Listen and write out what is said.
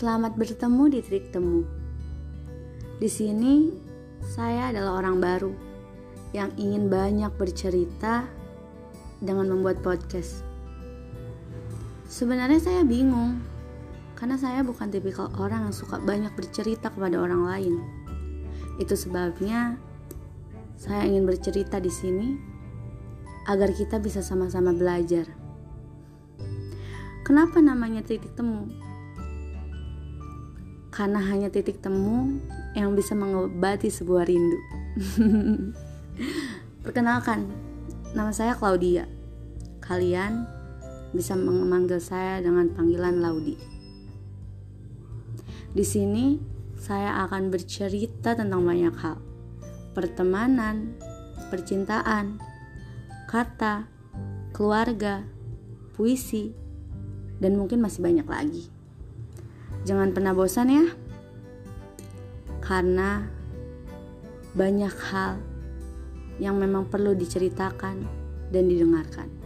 Selamat bertemu di titik temu. Di sini saya adalah orang baru yang ingin banyak bercerita dengan membuat podcast. Sebenarnya saya bingung karena saya bukan tipikal orang yang suka banyak bercerita kepada orang lain. Itu sebabnya saya ingin bercerita di sini agar kita bisa sama-sama belajar. Kenapa namanya titik temu? Karena hanya titik temu yang bisa mengobati sebuah rindu. Perkenalkan, nama saya Claudia. Kalian bisa memanggil saya dengan panggilan Laudi. Di sini saya akan bercerita tentang banyak hal. Pertemanan, percintaan, kata, keluarga, puisi, dan mungkin masih banyak lagi. Jangan pernah bosan ya, karena banyak hal yang memang perlu diceritakan dan didengarkan.